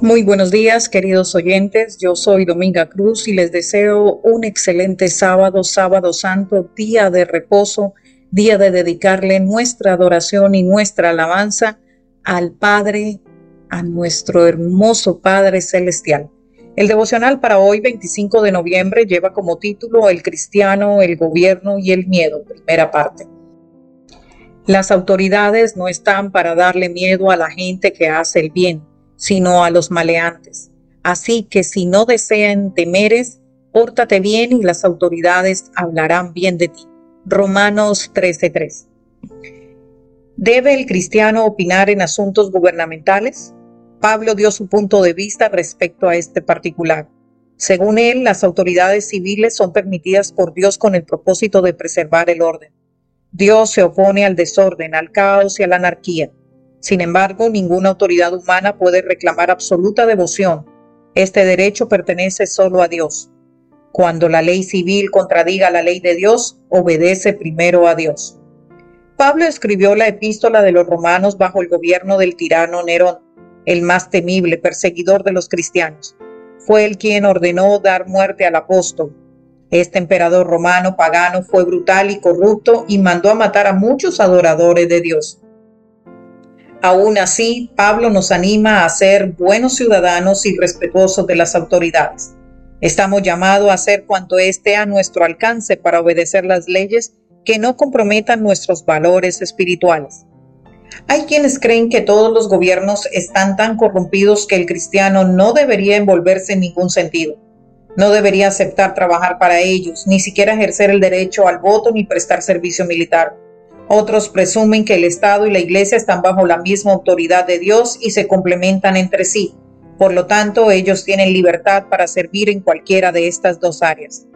Muy buenos días, queridos oyentes. Yo soy Dominga Cruz y les deseo un excelente sábado, sábado santo, día de reposo, día de dedicarle nuestra adoración y nuestra alabanza al Padre, a nuestro hermoso Padre Celestial. El devocional para hoy, 25 de noviembre, lleva como título El cristiano, el gobierno y el miedo, primera parte. Las autoridades no están para darle miedo a la gente que hace el bien sino a los maleantes. Así que si no desean temeres, pórtate bien y las autoridades hablarán bien de ti. Romanos 13:3. ¿Debe el cristiano opinar en asuntos gubernamentales? Pablo dio su punto de vista respecto a este particular. Según él, las autoridades civiles son permitidas por Dios con el propósito de preservar el orden. Dios se opone al desorden, al caos y a la anarquía. Sin embargo, ninguna autoridad humana puede reclamar absoluta devoción. Este derecho pertenece solo a Dios. Cuando la ley civil contradiga la ley de Dios, obedece primero a Dios. Pablo escribió la epístola de los romanos bajo el gobierno del tirano Nerón, el más temible perseguidor de los cristianos. Fue él quien ordenó dar muerte al apóstol. Este emperador romano pagano fue brutal y corrupto y mandó a matar a muchos adoradores de Dios. Aún así, Pablo nos anima a ser buenos ciudadanos y respetuosos de las autoridades. Estamos llamados a hacer cuanto esté a nuestro alcance para obedecer las leyes que no comprometan nuestros valores espirituales. Hay quienes creen que todos los gobiernos están tan corrompidos que el cristiano no debería envolverse en ningún sentido. No debería aceptar trabajar para ellos, ni siquiera ejercer el derecho al voto ni prestar servicio militar. Otros presumen que el Estado y la Iglesia están bajo la misma autoridad de Dios y se complementan entre sí. Por lo tanto, ellos tienen libertad para servir en cualquiera de estas dos áreas.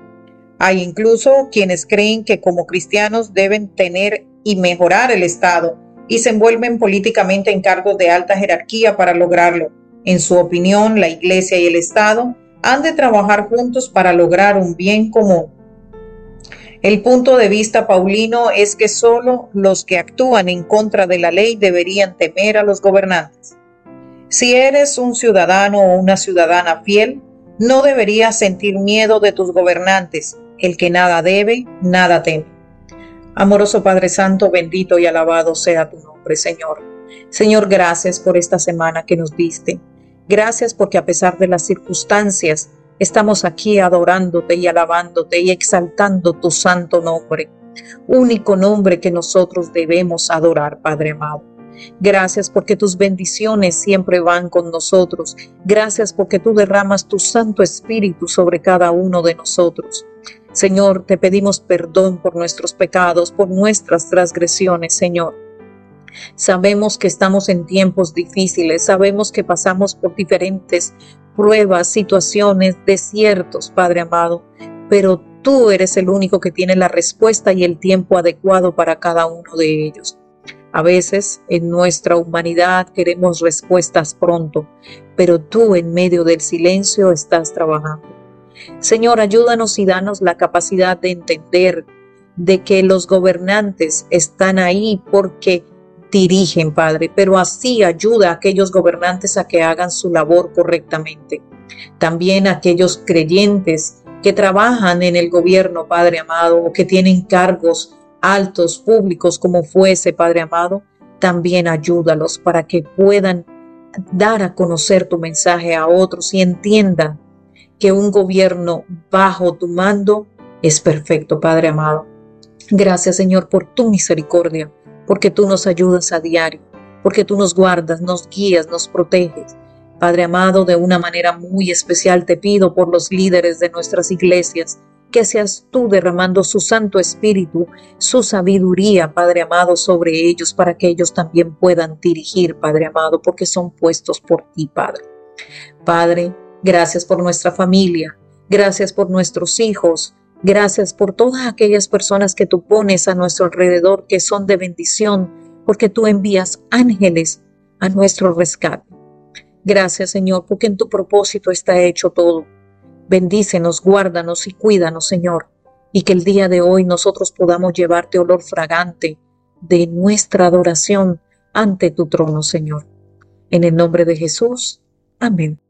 Hay incluso quienes creen que como cristianos deben tener y mejorar el Estado y se envuelven políticamente en cargos de alta jerarquía para lograrlo. En su opinión, la Iglesia y el Estado han de trabajar juntos para lograr un bien común. El punto de vista paulino es que solo los que actúan en contra de la ley deberían temer a los gobernantes. Si eres un ciudadano o una ciudadana fiel, no deberías sentir miedo de tus gobernantes. El que nada debe, nada teme. Amoroso Padre Santo, bendito y alabado sea tu nombre, Señor. Señor, gracias por esta semana que nos diste. Gracias porque a pesar de las circunstancias, Estamos aquí adorándote y alabándote y exaltando tu santo nombre, único nombre que nosotros debemos adorar, Padre amado. Gracias porque tus bendiciones siempre van con nosotros. Gracias porque tú derramas tu Santo Espíritu sobre cada uno de nosotros. Señor, te pedimos perdón por nuestros pecados, por nuestras transgresiones, Señor. Sabemos que estamos en tiempos difíciles, sabemos que pasamos por diferentes pruebas, situaciones, desiertos, Padre amado, pero tú eres el único que tiene la respuesta y el tiempo adecuado para cada uno de ellos. A veces en nuestra humanidad queremos respuestas pronto, pero tú en medio del silencio estás trabajando. Señor, ayúdanos y danos la capacidad de entender de que los gobernantes están ahí porque dirigen, Padre, pero así ayuda a aquellos gobernantes a que hagan su labor correctamente. También a aquellos creyentes que trabajan en el gobierno, Padre amado, o que tienen cargos altos, públicos, como fuese, Padre amado, también ayúdalos para que puedan dar a conocer tu mensaje a otros y entiendan que un gobierno bajo tu mando es perfecto, Padre amado. Gracias, Señor, por tu misericordia porque tú nos ayudas a diario, porque tú nos guardas, nos guías, nos proteges. Padre amado, de una manera muy especial te pido por los líderes de nuestras iglesias, que seas tú derramando su Santo Espíritu, su sabiduría, Padre amado, sobre ellos, para que ellos también puedan dirigir, Padre amado, porque son puestos por ti, Padre. Padre, gracias por nuestra familia, gracias por nuestros hijos, Gracias por todas aquellas personas que tú pones a nuestro alrededor que son de bendición, porque tú envías ángeles a nuestro rescate. Gracias Señor, porque en tu propósito está hecho todo. Bendícenos, guárdanos y cuídanos Señor, y que el día de hoy nosotros podamos llevarte olor fragante de nuestra adoración ante tu trono Señor. En el nombre de Jesús. Amén.